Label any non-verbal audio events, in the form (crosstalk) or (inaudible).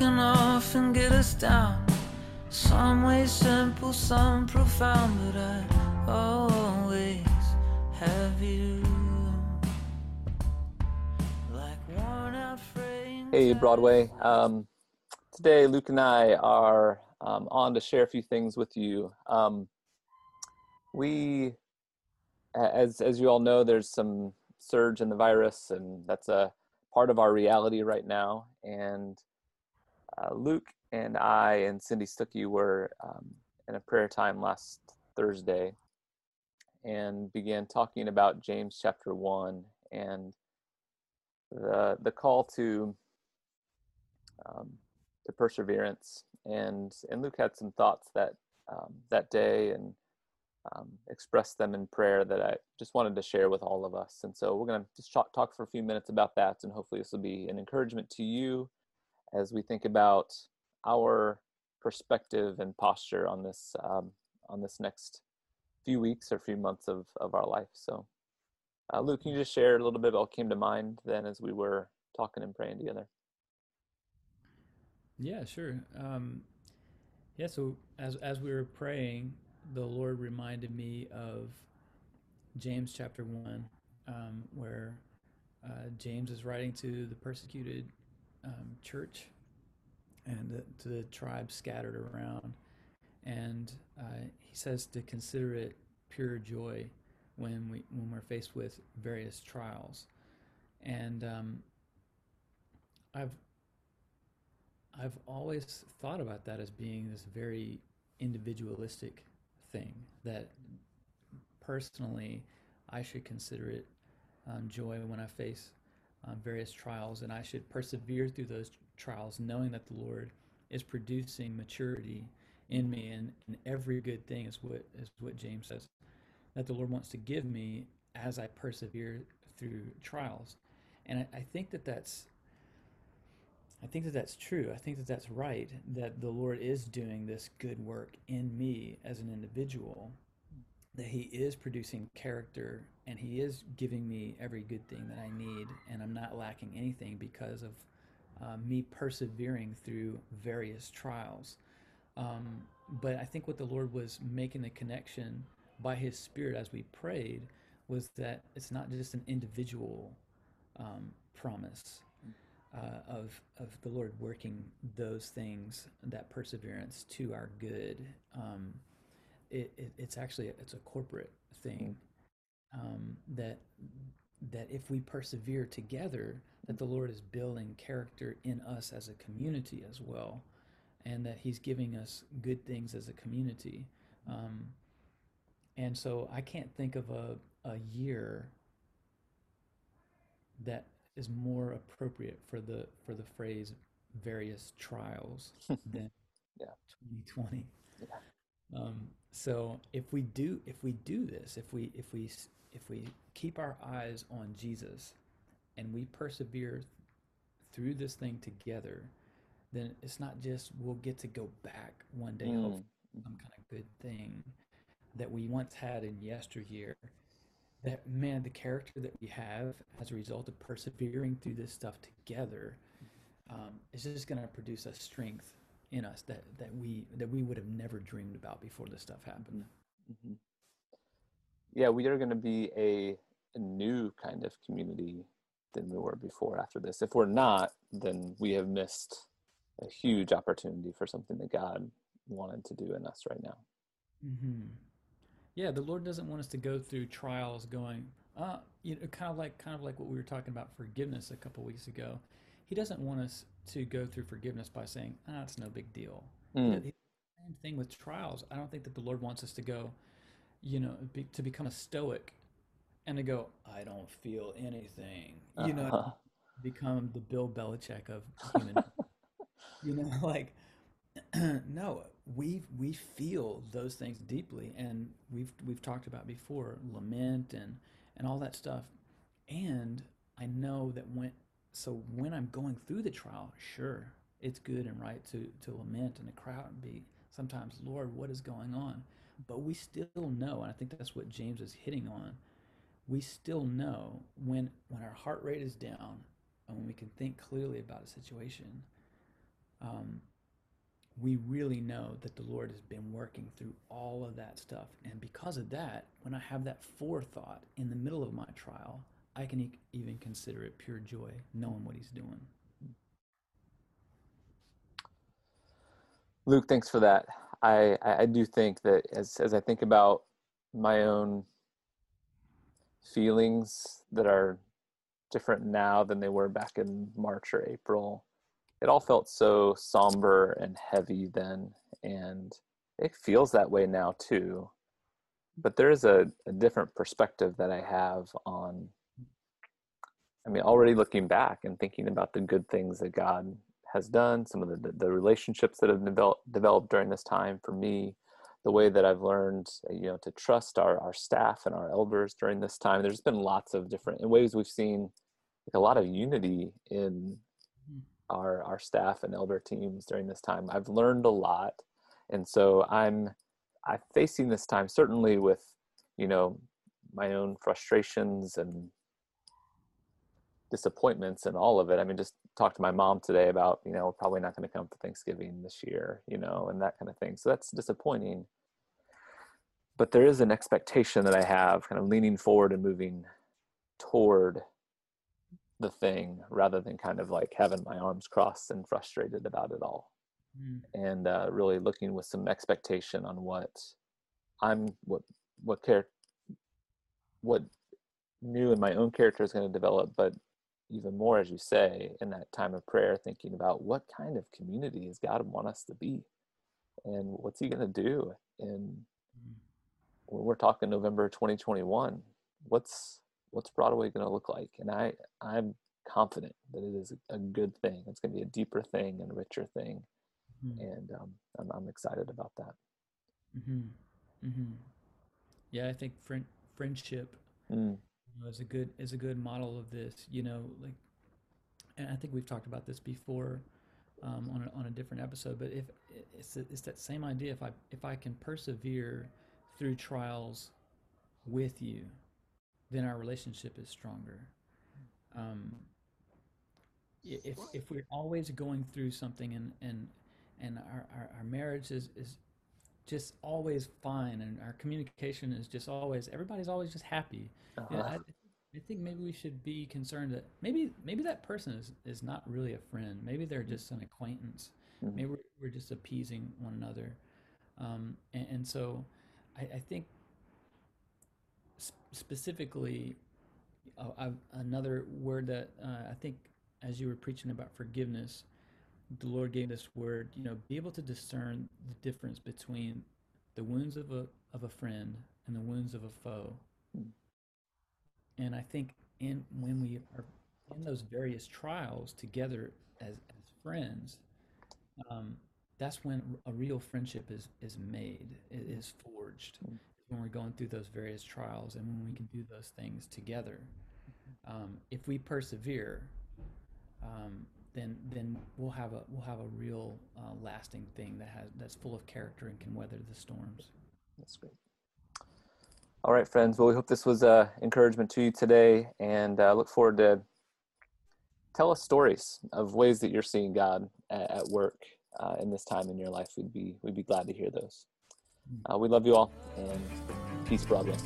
can often get us down. Some ways simple, some profound, but I always have you. Like. Hey, Broadway. Um, today, Luke and I are um, on to share a few things with you. Um, we, as as you all know, there's some surge in the virus, and that's a part of our reality right now. And uh, Luke and I and Cindy Stuckey were um, in a prayer time last Thursday, and began talking about James chapter one and the the call to um, to perseverance. And and Luke had some thoughts that um, that day and um, expressed them in prayer that I just wanted to share with all of us. And so we're going to just talk, talk for a few minutes about that, and hopefully this will be an encouragement to you as we think about our perspective and posture on this um, on this next few weeks or few months of, of our life. So, uh, Luke, can you just share a little bit about what came to mind then as we were talking and praying together? Yeah, sure. Um, yeah, so as as we were praying, the Lord reminded me of James chapter one, um, where uh, James is writing to the persecuted um, church and the, to the tribes scattered around, and uh, he says to consider it pure joy when we when we're faced with various trials, and um, I've I've always thought about that as being this very individualistic thing that personally I should consider it um, joy when I face um, various trials, and I should persevere through those trials, knowing that the Lord is producing maturity in me, and, and every good thing is what is what James says that the Lord wants to give me as I persevere through trials, and I, I think that that's I think that that's true. I think that that's right. That the Lord is doing this good work in me as an individual. That He is producing character and He is giving me every good thing that I need, and I'm not lacking anything because of uh, me persevering through various trials. Um, but I think what the Lord was making the connection by His Spirit as we prayed was that it's not just an individual um, promise uh, of of the Lord working those things, that perseverance to our good. Um, it, it, it's actually it's a corporate thing um, that that if we persevere together, that the Lord is building character in us as a community as well, and that He's giving us good things as a community. Um, and so I can't think of a a year that is more appropriate for the for the phrase various trials (laughs) than Yeah. 2020 Yeah. Um, so if we do if we do this if we if we if we keep our eyes on jesus and we persevere through this thing together then it's not just we'll get to go back one day Mm, some kind of good thing that we once had in yesteryear that man the character that we have as a result of persevering through this stuff together um, is just going to produce a strength in us that that we that we would have never dreamed about before this stuff happened mhm. Yeah, we are going to be a, a new kind of community than we were before after this. If we're not, then we have missed a huge opportunity for something that God wanted to do in us right now. hmm yeah the lord doesn't want us to go through trials going uh you know kind of like kind of like what we were talking about forgiveness a couple weeks ago he doesn't want us to go through forgiveness by saying ah it's no big deal. Mm, same thing with trials. I don't think that the lord wants us to go you know be, to become a stoic and to go i don't feel anything. You know uh-huh. (laughs) become the bill belichick of human (laughs) you know (laughs) like (clears throat) no we we feel those things deeply and we've we've talked about before lament and and all that stuff. And i know that when so when i'm going through the trial sure it's good and right to to lament and to cry out and be sometimes lord what is going on but we still know and i think that's what james is hitting on we still know when when our heart rate is down and when we can think clearly about a situation um, we really know that the Lord has been working through all of that stuff. And because of that, when I have that forethought in the middle of my trial, I can e- even consider it pure joy, knowing what He's doing. Luke, thanks for that. I, I do think that as, as I think about my own feelings that are different now than they were back in March or April, it all felt so somber and heavy then. And it feels that way now too. But there is a, a different perspective that I have on, I mean, already looking back and thinking about the good things that God has done, some of the, the relationships that have developed, developed during this time for me, the way that I've learned, you know, to trust our, our staff and our elders during this time. There's been lots of different in ways we've seen like a lot of unity in mm. our our staff and elder teams during this time. I've learned a lot, and so I'm I'm facing this time certainly with you know my own frustrations and disappointments and all of it. I mean, just talked to my mom today about, you know, we're probably not going to come for Thanksgiving this year, you know, and that kind of thing. So that's disappointing. But there is an expectation that I have kind of leaning forward and moving toward the thing rather than kind of like having my arms crossed and frustrated about it all. Mm. And uh, really looking with some expectation on what I'm, what, what care, what new in my own character is going to develop, but even more, as you say, in that time of prayer, thinking about what kind of community does God want us to be, and what's He going to do. And mm. when we're talking November 2021, what's what's Broadway going to look like? And I I'm confident that it is a good thing. It's going to be a deeper thing and a richer thing, mm-hmm. and um, I'm I'm excited about that. Mm-hmm. Mm-hmm. Yeah, I think friend friendship. Mm know, is a good is a good model of this. You know, like, and I think we've talked about this before um, on a, on a different episode. But if it's it's that same idea, if I if I can persevere through trials with you, then our relationship is stronger. Um, if if we're always going through something and and and our, our, our marriage is, is just always fine and our communication is just always everybody's always just happy uh-huh. you know, I, I, think maybe we should be concerned that maybe maybe that person is, is not really a friend maybe they're mm-hmm. just an acquaintance mm-hmm. maybe we're, we're, just appeasing one another um, and, and, so I, I think sp- specifically uh, another word that uh, I think as you were preaching about forgiveness the Lord gave this word, you know, be able to discern the difference between the wounds of a of a friend and the wounds of a foe. And I think in when we are in those various trials together as as friends, um, that's when a real friendship is is made, it is forged. When we're going through those various trials and when we can do those things together. Um, if we persevere, um, then then we'll have a we'll have a real uh, lasting thing that has that's full of character and can weather the storms. That's great. All right, friends. Well, we hope this was uh, encouragement to you today, and uh, look forward to tell us stories of ways that you're seeing God at, at work uh, in this time in your life. We'd be we'd be glad to hear those. Hmm. Uh, we love you all, and peace, Broadway.